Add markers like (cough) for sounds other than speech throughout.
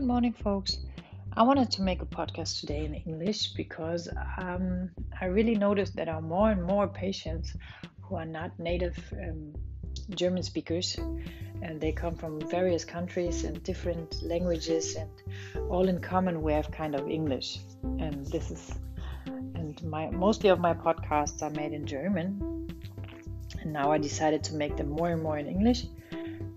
Good morning, folks. I wanted to make a podcast today in English because um, I really noticed that there are more and more patients who are not native um, German speakers and they come from various countries and different languages and all in common we have kind of English. And this is and my mostly of my podcasts are made in German. And now I decided to make them more and more in English.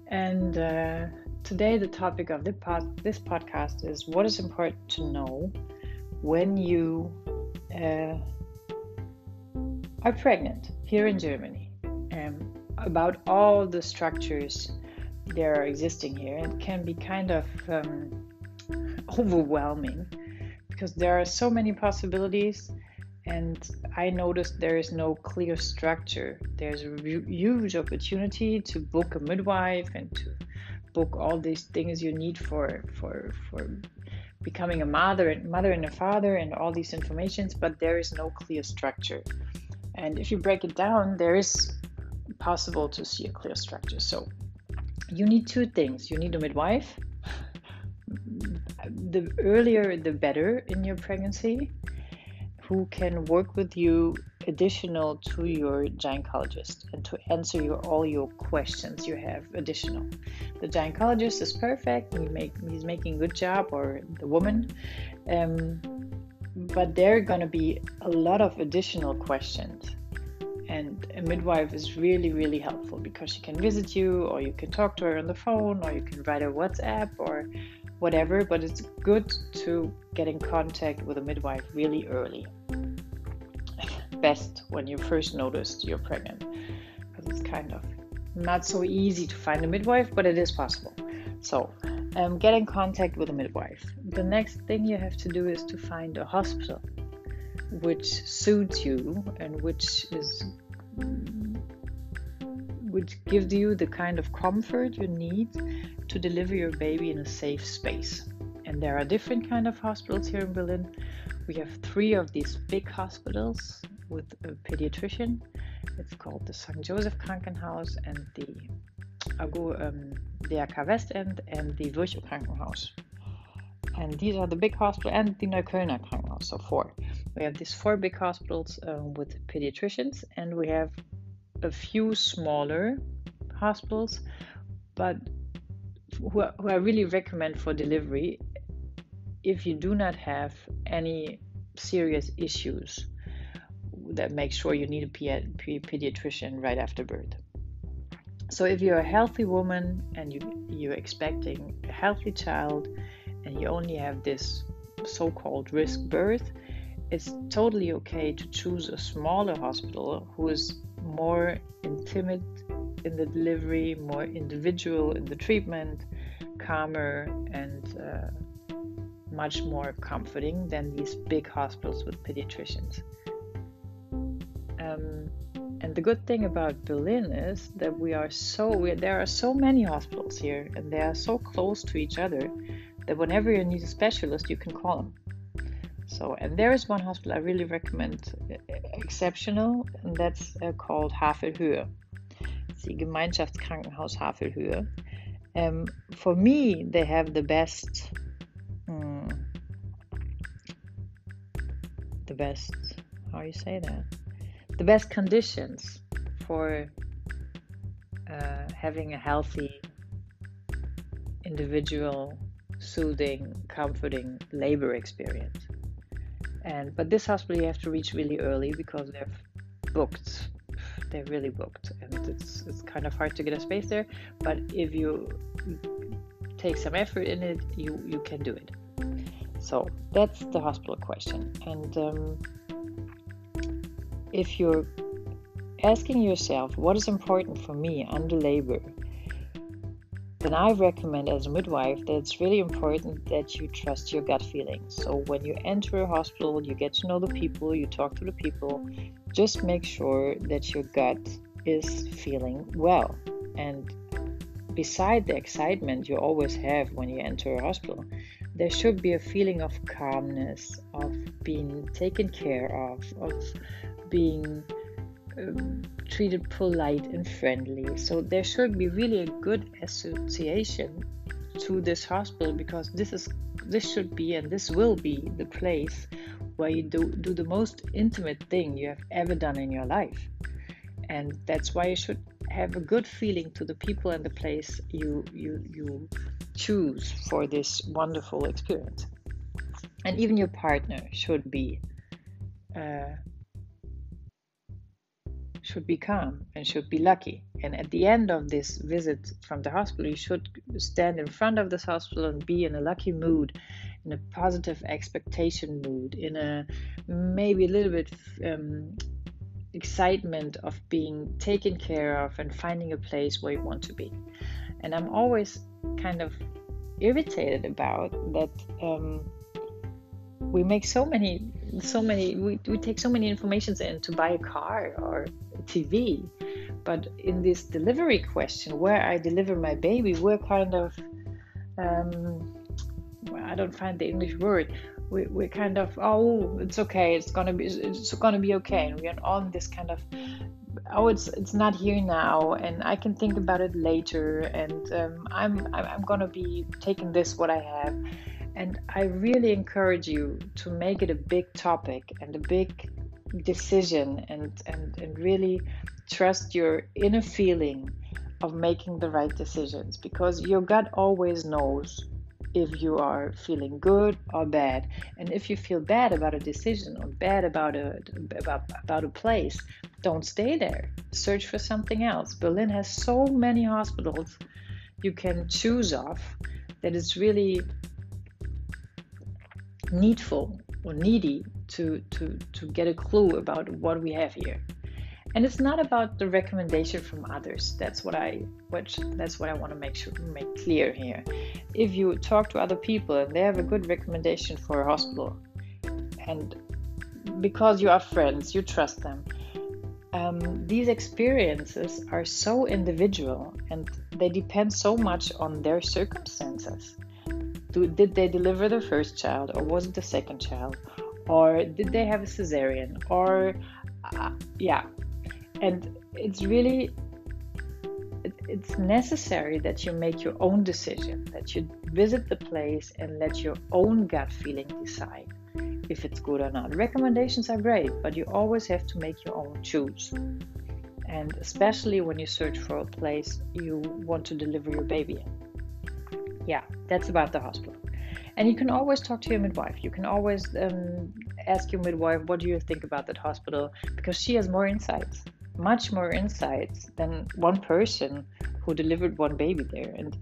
And uh, Today, the topic of pod, this podcast is what is important to know when you uh, are pregnant here in Germany, um, about all the structures that are existing here. It can be kind of um, overwhelming because there are so many possibilities and I noticed there is no clear structure. There's a huge opportunity to book a midwife and to book all these things you need for for for becoming a mother and mother and a father and all these informations but there is no clear structure. And if you break it down there is possible to see a clear structure. So you need two things. You need a midwife. (laughs) The earlier the better in your pregnancy who can work with you additional to your gynecologist and to answer your, all your questions you have additional. The gynecologist is perfect, he make, he's making good job, or the woman, um, but there are going to be a lot of additional questions. And a midwife is really, really helpful because she can visit you, or you can talk to her on the phone, or you can write a WhatsApp, or whatever. But it's good to get in contact with a midwife really early best when you first noticed you're pregnant because it's kind of not so easy to find a midwife, but it is possible. So, um, get in contact with a midwife. The next thing you have to do is to find a hospital which suits you and which is which gives you the kind of comfort you need to deliver your baby in a safe space. And there are different kind of hospitals here in Berlin. We have three of these big hospitals with a pediatrician. It's called the St. Joseph Krankenhaus and the Ago um, DRK Westend and the Virchow Krankenhaus. And these are the big hospital and the Neuköllner Krankenhaus, so four. We have these four big hospitals um, with pediatricians, and we have a few smaller hospitals, but who, who I really recommend for delivery if you do not have any serious issues that make sure you need a pediatrician right after birth. So if you're a healthy woman and you you're expecting a healthy child and you only have this so-called risk birth, it's totally okay to choose a smaller hospital who is more intimate in the delivery, more individual in the treatment, calmer and uh, much more comforting than these big hospitals with pediatricians. Um, and the good thing about Berlin is that we are so we, there are so many hospitals here, and they are so close to each other that whenever you need a specialist, you can call them. So, and there is one hospital I really recommend, uh, exceptional, and that's uh, called Havelhöhe. It's the Gemeinschaftskrankenhaus Havelhöhe. Um, for me, they have the best, um, the best. How you say that? the best conditions for uh, having a healthy, individual, soothing, comforting labor experience. And but this hospital you have to reach really early because they're booked. They're really booked, and it's it's kind of hard to get a space there. But if you take some effort in it, you you can do it. So that's the hospital question, and. Um, if you're asking yourself what is important for me under labor, then I recommend as a midwife that it's really important that you trust your gut feelings. So when you enter a hospital, you get to know the people, you talk to the people, just make sure that your gut is feeling well. And beside the excitement you always have when you enter a hospital, there should be a feeling of calmness, of being taken care of, of being treated polite and friendly. So there should be really a good association to this hospital because this is this should be and this will be the place where you do, do the most intimate thing you have ever done in your life. And that's why you should have a good feeling to the people and the place you you you choose for this wonderful experience. And even your partner should be uh, should be calm and should be lucky. And at the end of this visit from the hospital, you should stand in front of this hospital and be in a lucky mood, in a positive expectation mood, in a maybe a little bit um, excitement of being taken care of and finding a place where you want to be. And I'm always kind of irritated about that. Um, we make so many so many we, we take so many informations in to buy a car or tv but in this delivery question where i deliver my baby we're kind of um, well, i don't find the english word. We, we're kind of oh it's okay it's gonna be it's gonna be okay. And we're on this kind of oh it's it's not here now and i can think about it later. And um, i'm i'm gonna be taking this what i have. And I really encourage you to make it a big topic and a big decision and, and, and really trust your inner feeling of making the right decisions because your gut always knows if you are feeling good or bad. And if you feel bad about a decision or bad about a about, about a place don't stay there. Search for something else. Berlin has so many hospitals you can choose off that it's really needful or needy to, to, to get a clue about what we have here. And it's not about the recommendation from others. That's what I which that's what I want to make sure make clear here. If you talk to other people and they have a good recommendation for a hospital, and because you are friends, you trust them. Um, these experiences are so individual and they depend so much on their circumstances do, did they deliver the first child or was it the second child or did they have a cesarean? Or uh, yeah. And it's really it, it's necessary that you make your own decision that you visit the place and let your own gut feeling decide if it's good or not. Recommendations are great but you always have to make your own choose. And especially when you search for a place you want to deliver your baby in. Yeah, that's about the hospital. And you can always talk to your midwife. You can always um, ask your midwife, what do you think about that hospital? Because she has more insights, much more insights than one person who delivered one baby there. And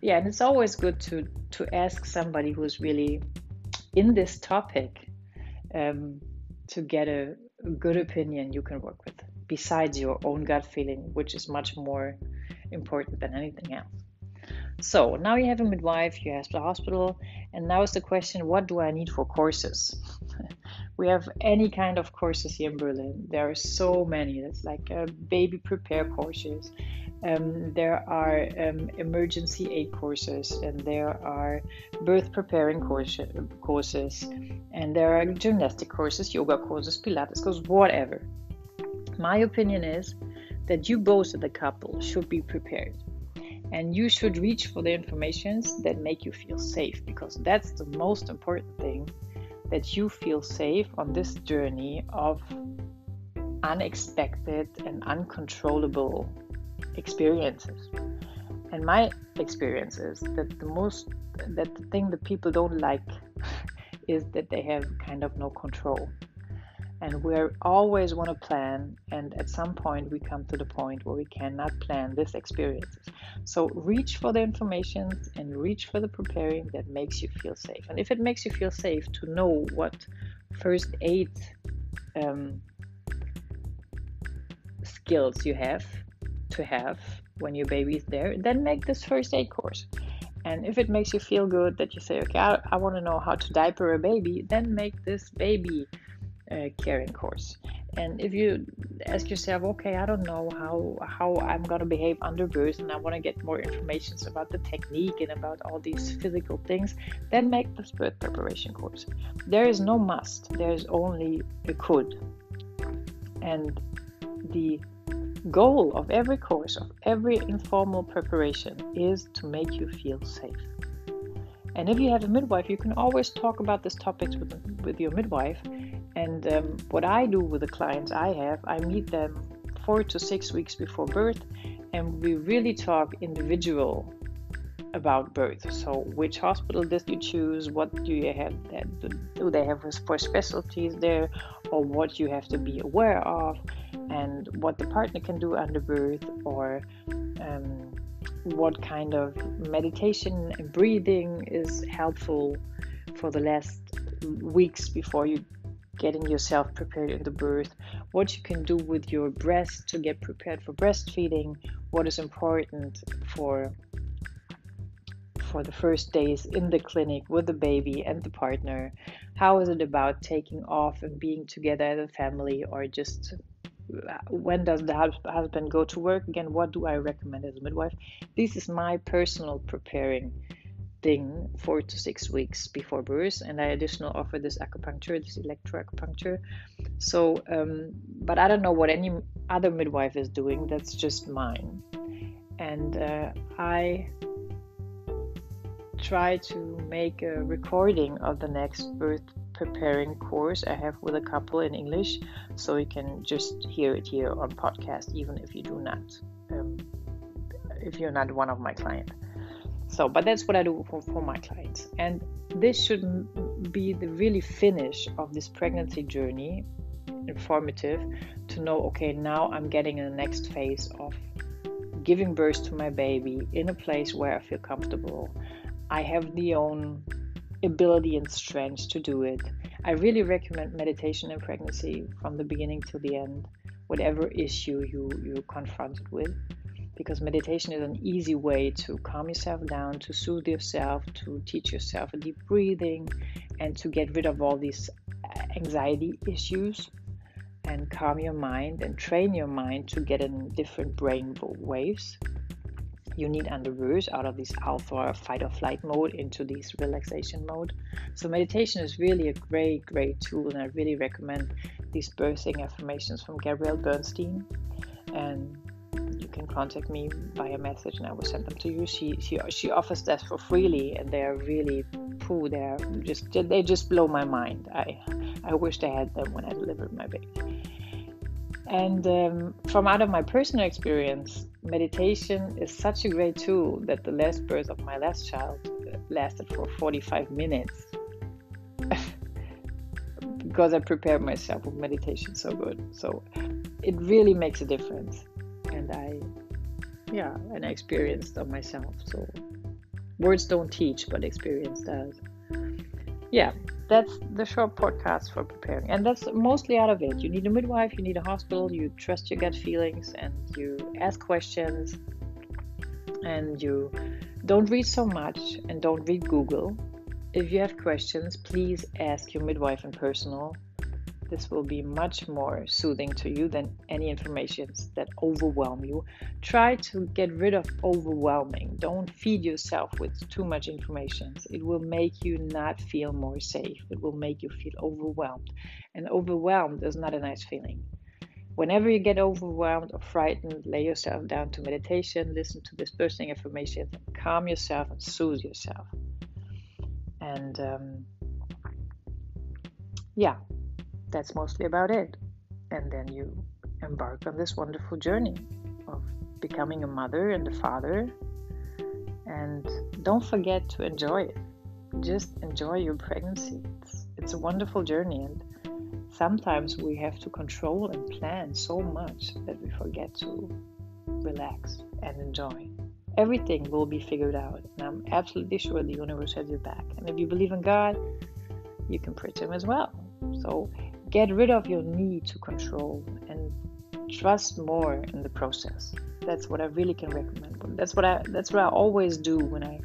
yeah, and it's always good to to ask somebody who's really in this topic um, to get a, a good opinion you can work with, besides your own gut feeling, which is much more important than anything else. So now you have a midwife, you have the hospital, and now is the question what do I need for courses? (laughs) we have any kind of courses here in Berlin. There are so many. It's like uh, baby prepare courses. Um, there are um, emergency aid courses, and there are birth preparing course, courses, and there are gymnastic courses, yoga courses, Pilates courses, whatever. My opinion is that you both as a couple should be prepared and you should reach for the informations that make you feel safe because that's the most important thing that you feel safe on this journey of unexpected and uncontrollable experiences. And my experience is that the most that the thing that people don't like (laughs) is that they have kind of no control and we always want to plan and at some point we come to the point where we cannot plan this experience so reach for the information and reach for the preparing that makes you feel safe. And if it makes you feel safe to know what first aid um, skills you have to have when your baby is there then make this first aid course. And if it makes you feel good that you say okay i, I want to know how to diaper a baby then make this baby uh, caring course and if you ask yourself okay i don't know how how i'm going to behave under birth and i want to get more information about the technique and about all these physical things then make the birth preparation course there is no must there is only a could and the goal of every course, of every informal preparation, is to make you feel safe. And if you have a midwife, you can always talk about these topics with, with your midwife. And um, what I do with the clients I have, I meet them four to six weeks before birth, and we really talk individual about birth. So, which hospital did you choose? What do you have? That do they have for specialties there, or what you have to be aware of, and what the partner can do under birth, or um, what kind of meditation and breathing is helpful for the last weeks before you getting yourself prepared in the birth, what you can do with your breast to get prepared for breastfeeding, what is important for for the first days in the clinic with the baby and the partner. How is it about taking off and being together as a family or just uh, when does the husband go to work again? What do I recommend as a midwife? This is my personal preparing thing four to six weeks before birth, and I additional offer this acupuncture, this electroacupuncture. So, um, but I don't know what any other midwife is doing. That's just mine, and uh, I try to make a recording of the next birth preparing course I have with a couple in English, so you can just hear it here on podcast, even if you do not, um, if you're not one of my clients. So, but that's what I do for, for my clients, and this should be the really finish of this pregnancy journey, informative, to know okay now I'm getting in the next phase of giving birth to my baby in a place where I feel comfortable. I have the own ability and strength to do it. I really recommend meditation in pregnancy from the beginning to the end, whatever issue you, you're confronted with, because meditation is an easy way to calm yourself down, to soothe yourself, to teach yourself a deep breathing, and to get rid of all these uh, anxiety issues and calm your mind and train your mind to get in different brain waves you need under birth out of this alpha fight or flight mode into this relaxation mode. So meditation is really a great, great tool, and I really recommend these birthing affirmations from Gabrielle Bernstein. And you can contact me via message, and I will send them to you. She she she offers that for freely, and they are really cool. They're just they just blow my mind. I I wish I had them when I delivered my baby. And um, from out of my personal experience, meditation is such a great tool that the last birth of my last child lasted for 45 minutes (laughs) because I prepared myself with meditation so good. So it really makes a difference. And mm. I, yeah, and I experienced on myself. So words don't teach, but experience does. Yeah, that's the short podcast for preparing and that's mostly out of it you need a midwife you need a hospital you trust your gut feelings and you ask questions and you don't read so much and don't read google if you have questions please ask your midwife in personal this will be much more soothing to you than any information that overwhelm you. Try to get rid of overwhelming. Don't feed yourself with too much information. It will make you not feel more safe. It will make you feel overwhelmed. And overwhelmed is not a nice feeling. Whenever you get overwhelmed or frightened, lay yourself down to meditation, listen to this bursting information, calm yourself and soothe yourself. And um, yeah, that's mostly about it. And then you embark on this wonderful journey of becoming a mother and a father. And don't forget to enjoy it. Just enjoy your pregnancy. It's, it's a wonderful journey. And sometimes we have to control and plan so much that we forget to relax and enjoy. Everything will be figured out. And I'm absolutely sure the universe has your back. And if you believe in God, you can pray to Him as well. So get rid of your need to control and trust more in the process. That's what i really can recommend. That's what i that's what i always do when i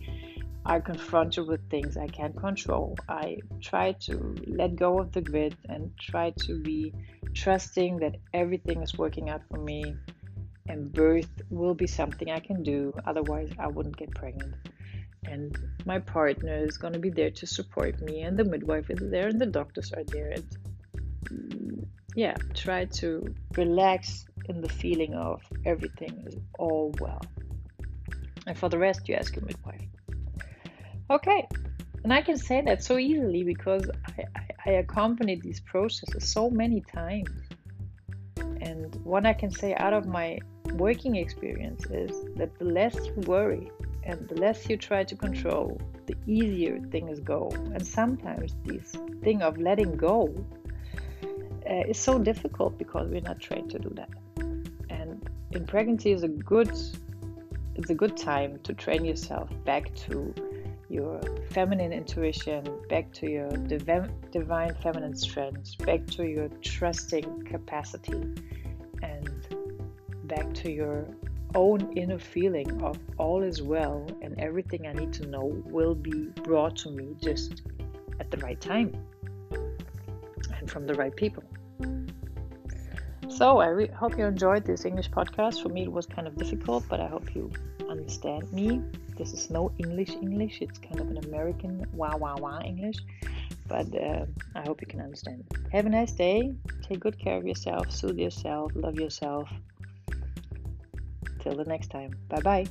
are confronted with things i can't control. I try to let go of the grid and try to be trusting that everything is working out for me and birth will be something i can do. Otherwise i wouldn't get pregnant. And my partner is going to be there to support me and the midwife is there and the doctors are there yeah, try to relax in the feeling of everything is all well. And for the rest, you ask your midwife. Okay, and I can say that so easily because I, I, I accompanied these processes so many times. And what I can say out of my working experience is that the less you worry and the less you try to control, the easier things go. And sometimes this thing of letting go uh, is so difficult because we're not trained to do that. And in pregnancy is a good it's a good time to train yourself back to your feminine intuition, back to your div- divine feminine strength, back to your trusting capacity, and back to your own inner feeling of all is well and everything I need to know will be brought to me just at the right time and from the right people. So I re- hope you enjoyed this English podcast. For me, it was kind of difficult, but I hope you understand me. This is no English English. It's kind of an American wah wah wah English. But uh, I hope you can understand. Have a nice day. Take good care of yourself. Soothe yourself. Love yourself. Till the next time. Bye bye.